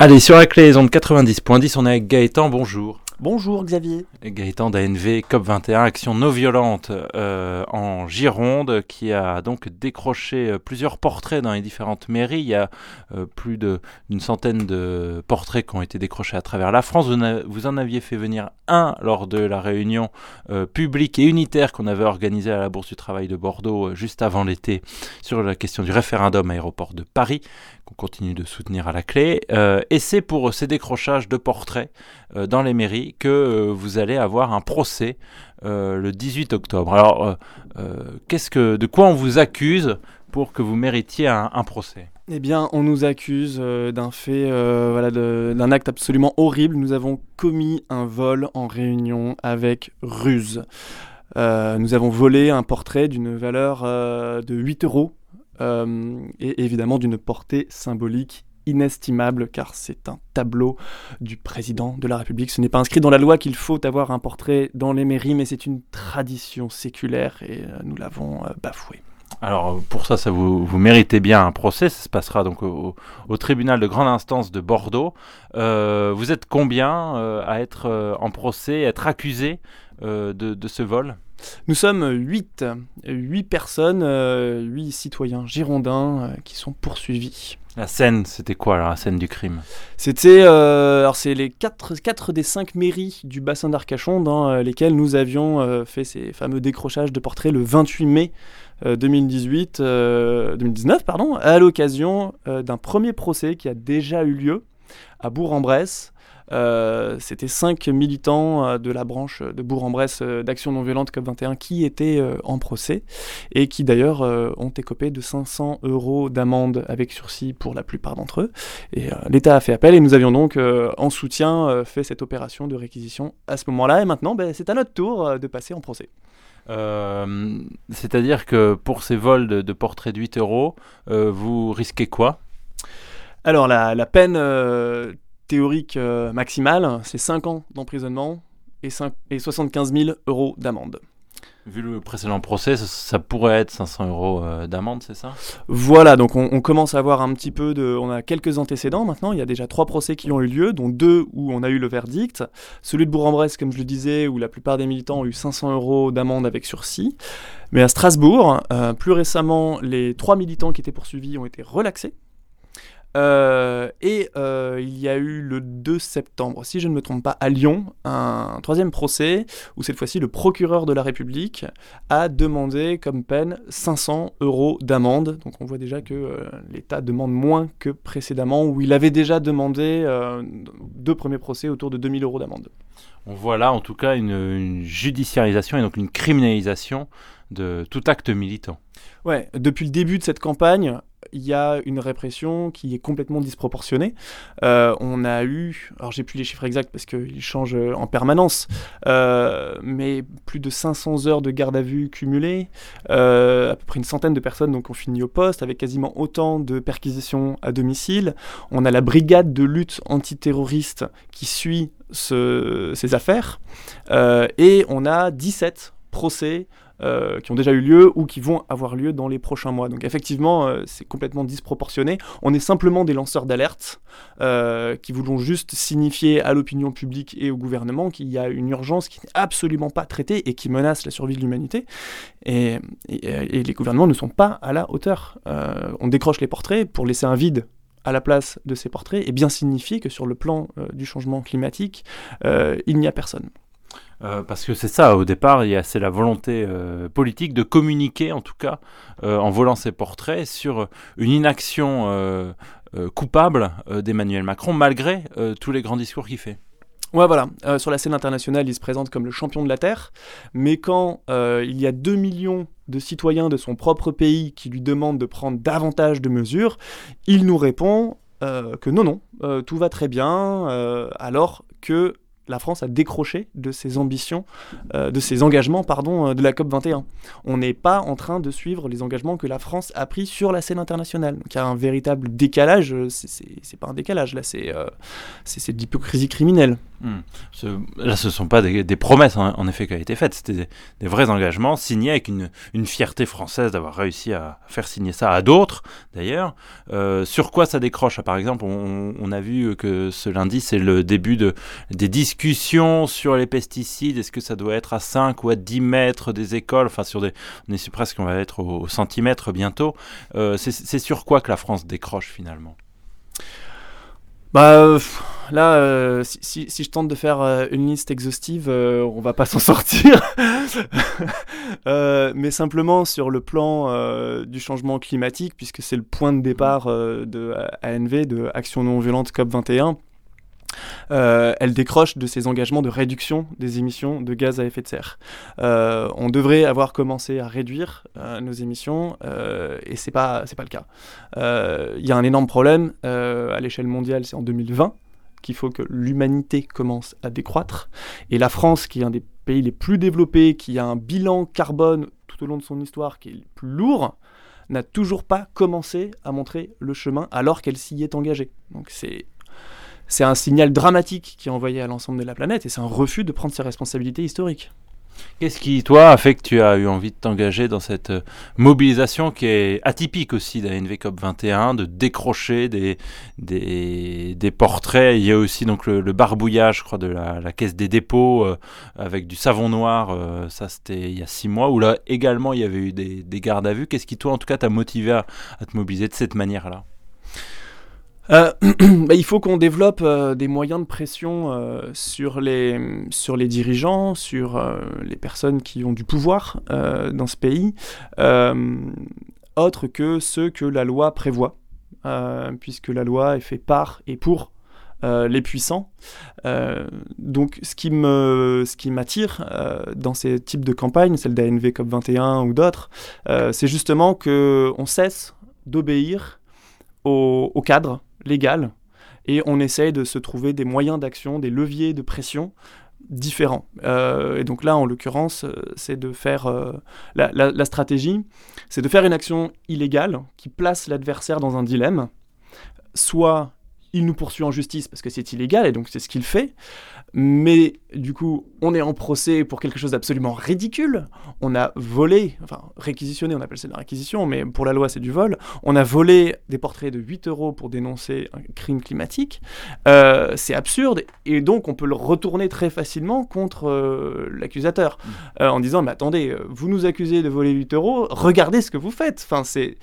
Allez, sur la clé, les ondes 90.10, on est avec Gaëtan, bonjour. Bonjour Xavier. Gaëtan d'ANV COP21, Action non violente euh, en Gironde, qui a donc décroché euh, plusieurs portraits dans les différentes mairies. Il y a euh, plus d'une centaine de portraits qui ont été décrochés à travers la France. Vous, en aviez fait venir un lors de la réunion publique et unitaire qu'on avait organisée à la Bourse du Travail de Bordeaux juste avant l'été sur la question du référendum aéroport de Paris, qu'on continue de soutenir à la clé. et c'est pour ces décrochages de portraits dans les mairies que euh, vous allez avoir un procès euh, le 18 octobre. Alors, euh, qu'est-ce que, de quoi on vous accuse pour que vous méritiez un, procès? Eh bien, on nous accuse d'un fait, voilà, d'un acte absolument horrible. Nous avons commis un vol en réunion avec ruse. nous avons volé un portrait d'une valeur de 8 euros et évidemment d'une portée symbolique inestimable car c'est un tableau du président de la République. Ce n'est pas inscrit dans la loi qu'il faut avoir un portrait dans les mairies, mais c'est une tradition séculaire et euh, nous l'avons euh, bafoué. Alors pour ça, ça vous, vous, méritez bien un procès. Ça se passera donc au, tribunal de grande instance de Bordeaux. Euh, vous êtes combien à être en procès, être accusé de, de, ce vol? Nous sommes 8, 8 personnes, 8 citoyens girondins qui sont poursuivis. La scène, c'était quoi la scène du crime? C'était, euh, alors c'est les 4, quatre des 5 mairies du bassin d'Arcachon dans euh, lesquelles nous avions euh, fait ces fameux décrochages de portraits le 28 mai 2018, 2019 pardon, à l'occasion d'un premier procès qui a déjà eu lieu à Bourg-en-Bresse c'était cinq militants euh, de la branche de Bourg-en-Bresse euh, d'Action non violente COP21 qui étaient en procès et qui d'ailleurs ont écopé de 500 euros d'amende avec sursis pour la plupart d'entre eux. Et l'État a fait appel et nous avions donc en soutien fait cette opération de réquisition à ce moment-là. Et maintenant, ben, c'est à notre tour de passer en procès. C'est-à-dire que pour ces vols de, portraits de 8 euros, vous risquez quoi? Alors la, la peine théorique euh, maximale, c'est 5 ans d'emprisonnement et, et 75 000 euros d'amende. Vu le précédent procès, ça, pourrait être 500 euros euh, d'amende, c'est ça? Voilà, donc on, commence à avoir un petit peu de... On a quelques antécédents maintenant, il y a déjà trois procès qui ont eu lieu, dont deux où on a eu le verdict. Celui de Bourg-en-Bresse, comme je le disais, où la plupart des militants ont eu 500 euros d'amende avec sursis. Mais à Strasbourg, euh, plus récemment, les trois militants qui étaient poursuivis ont été relaxés euh, et euh, il y a eu le 2 septembre, si je ne me trompe pas, à Lyon, un, troisième procès où cette fois-ci le procureur de la République a demandé comme peine 500 euros d'amende. Donc on voit déjà que euh, l'État demande moins que précédemment, où il avait déjà demandé deux premiers procès autour de 2000 euros d'amende. On voit là en tout cas une judiciarisation et donc une criminalisation de tout acte militant. Ouais, depuis le début de cette campagne, il y a une répression qui est complètement disproportionnée. Euh, on a eu, alors j'ai plus les chiffres exacts parce qu'ils changent euh, en permanence, euh, mais plus de 500 heures de garde à vue cumulées, à peu près une centaine de personnes donc, ont fini au poste, avec quasiment autant de perquisitions à domicile. On a la brigade de lutte antiterroriste qui suit ces affaires, et on a 17 procès euh, qui ont déjà eu lieu ou qui vont avoir lieu dans les prochains mois. Donc effectivement, euh, c'est complètement disproportionné. On est simplement des lanceurs d'alerte euh, qui voulons juste signifier à l'opinion publique et au gouvernement qu'il y a une urgence qui n'est absolument pas traitée et qui menace la survie de l'humanité. Et, et, les gouvernements ne sont pas à la hauteur. on décroche les portraits pour laisser un vide à la place de ces portraits et bien signifier que sur le plan du changement climatique, il n'y a personne. Euh, parce que c'est ça, au départ, c'est la volonté euh, politique de communiquer, en tout cas, euh, en volant ses portraits, sur une inaction coupable d'Emmanuel Macron, malgré tous les grands discours qu'il fait. Ouais, voilà. sur la scène internationale, il se présente comme le champion de la Terre, mais quand il y a 2 millions de citoyens de son propre pays qui lui demandent de prendre davantage de mesures, il nous répond que non, non, tout va très bien, alors que la France a décroché de ses ambitions, euh, de ses engagements pardon, euh, de la COP 21. On n'est pas en train de suivre les engagements que la France a pris sur la scène internationale. Donc il y a un véritable décalage, c'est pas un décalage, là c'est de l'hypocrisie criminelle. Hmm. là, ce ne sont pas des, promesses hein, en, effet qui ont été faites, c'était des, vrais engagements signés avec une, une fierté française d'avoir réussi à faire signer ça à d'autres d'ailleurs. sur quoi ça décroche? Par exemple, on, on, a vu que ce lundi c'est le début de, des discussions sur les pesticides. Est-ce que ça doit être à 5 ou à 10 mètres des écoles Enfin, sur des, on est presque, on va être au, centimètre bientôt. Euh, c'est sur quoi que la France décroche finalement? Bah là, euh, si, je tente de faire euh, une liste exhaustive, on va pas s'en sortir. mais simplement sur le plan du changement climatique, puisque c'est le point de départ de ANV, de Action non violente COP 21. Euh, elle décroche de ses engagements de réduction des émissions de gaz à effet de serre. Euh, on devrait avoir commencé à réduire euh, nos émissions et c'est pas pas le cas. Il y a un énorme problème à l'échelle mondiale, c'est en 2020 qu'il faut que l'humanité commence à décroître et la France, qui est un des pays les plus développés, qui a un bilan carbone tout au long de son histoire qui est le plus lourd, n'a toujours pas commencé à montrer le chemin alors qu'elle s'y est engagée. Donc c'est c'est un signal dramatique qui est envoyé à l'ensemble de la planète et c'est un refus de prendre ses responsabilités historiques. Qu'est-ce qui, toi, a fait que tu as eu envie de t'engager dans cette euh, mobilisation qui est atypique aussi de la NVCOP 21, de décrocher des, des, portraits? Il y a aussi donc le, barbouillage, je crois, de la, caisse des dépôts euh, avec du savon noir. Euh, ça, c'était il y a six mois, où là également il y avait eu des, gardes à vue. Qu'est-ce qui, toi, en tout cas, t'a motivé à te mobiliser de cette manière-là? Euh, bah, il faut qu'on développe euh, des moyens de pression euh, sur, les, sur les dirigeants, sur les personnes qui ont du pouvoir dans ce pays, autres que ceux que la loi prévoit, puisque la loi est faite par et pour les puissants. donc, ce qui me, ce qui m'attire dans ces types de campagnes, celle d'ANV COP21 ou d'autres, c'est justement que on cesse d'obéir au, au cadre légal et on essaye de se trouver des moyens d'action, des leviers de pression différents. Euh, et donc là, en l'occurrence, euh, c'est de faire euh, la, stratégie, c'est de faire une action illégale qui place l'adversaire dans un dilemme. Soit il nous poursuit en justice parce que c'est illégal et donc c'est ce qu'il fait, mais du coup, on est en procès pour quelque chose d'absolument ridicule. On a volé, enfin réquisitionné, on appelle ça de la réquisition, mais pour la loi c'est du vol. On a volé des portraits de 8 euros pour dénoncer un crime climatique. Euh, c'est absurde et donc on peut le retourner très facilement contre euh, l'accusateur mmh. euh, en disant mais attendez, vous nous accusez de voler 8 euros, regardez ce que vous faites. Enfin c'est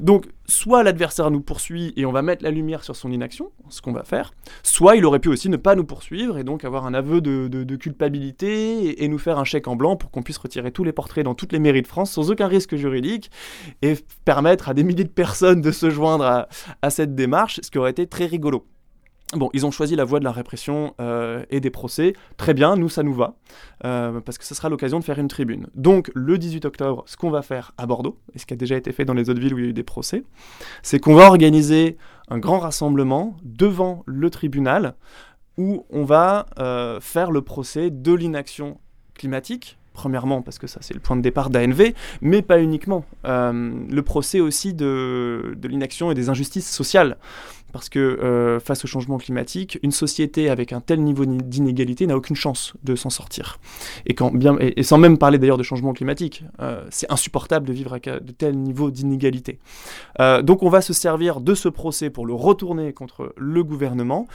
donc, soit l'adversaire nous poursuit et on va mettre la lumière sur son inaction, ce qu'on va faire, soit il aurait pu aussi ne pas nous poursuivre et donc avoir un aveu de, culpabilité et, nous faire un chèque en blanc pour qu'on puisse retirer tous les portraits dans toutes les mairies de France sans aucun risque juridique et permettre à des milliers de personnes de se joindre à cette démarche, ce qui aurait été très rigolo. Bon, ils ont choisi la voie de la répression euh, et des procès. Très bien, nous, ça nous va, euh, parce que ce sera l'occasion de faire une tribune. Donc, le 18 octobre, ce qu'on va faire à Bordeaux, et ce qui a déjà été fait dans les autres villes où il y a eu des procès, c'est qu'on va organiser un grand rassemblement devant le tribunal où on va euh, faire le procès de l'inaction climatique Premièrement, parce que ça c'est le point de départ d'ANV, mais pas uniquement. le procès aussi de, de l'inaction et des injustices sociales. Parce que euh, face au changement climatique, une société avec un tel niveau d'inégalité n'a aucune chance de s'en sortir. Et, sans même parler d'ailleurs de changement climatique, euh, c'est insupportable de vivre avec de tels niveaux d'inégalité. Euh, donc on va se servir de ce procès pour le retourner contre le gouvernement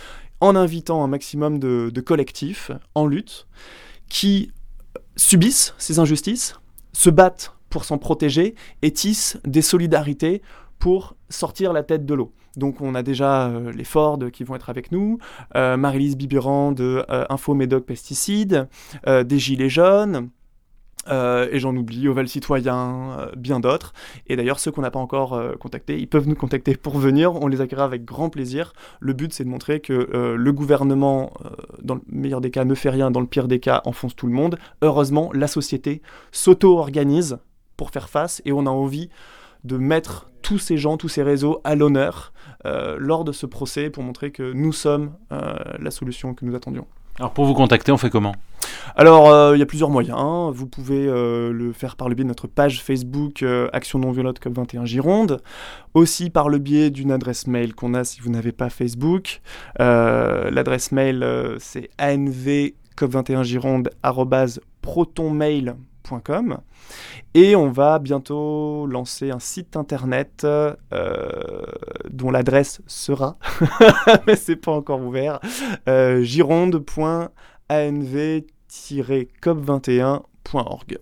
en invitant un maximum de collectifs en lutte qui subissent ces injustices, se battent pour s'en protéger et tissent des solidarités pour sortir la tête de l'eau. Donc on a déjà euh, les Ford qui vont être avec nous, euh, Marie-Lise Bibiran de euh, Info Médoc Pesticides, des Gilets jaunes, et j'en oublie, Oval Citoyen, bien d'autres. Et d'ailleurs, ceux qu'on n'a pas encore contactés, ils peuvent nous contacter pour venir, on les accueillera avec grand plaisir. Le but, c'est de montrer que le gouvernement, dans le meilleur des cas, ne fait rien, dans le pire des cas, enfonce tout le monde. Heureusement, la société s'auto-organise pour faire face, et on a envie de mettre tous ces gens, tous ces réseaux à l'honneur lors de ce procès pour montrer que nous sommes la solution que nous attendions. Alors pour vous contacter, on fait comment? Alors, euh, il y a plusieurs moyens. Vous pouvez euh, le faire par le biais de notre page Facebook euh, Action non violente COP21 Gironde, aussi par le biais d'une adresse mail qu'on a si vous n'avez pas Facebook. L'adresse mail c'est anvcop21 et on va bientôt lancer un site internet euh, dont l'adresse sera, mais c'est pas encore ouvert, euh, gironde.anv-cop21.org.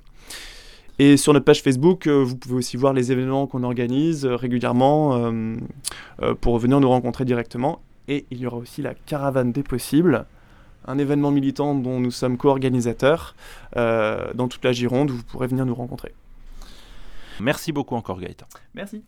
Et sur notre page Facebook, euh, vous pouvez aussi voir les événements qu'on organise régulièrement pour venir nous rencontrer directement. Et il y aura aussi la caravane des possibles, un événement militant dont nous sommes co-organisateurs euh, dans toute la Gironde où vous pourrez venir nous rencontrer. Merci beaucoup encore Gaëtan. Merci.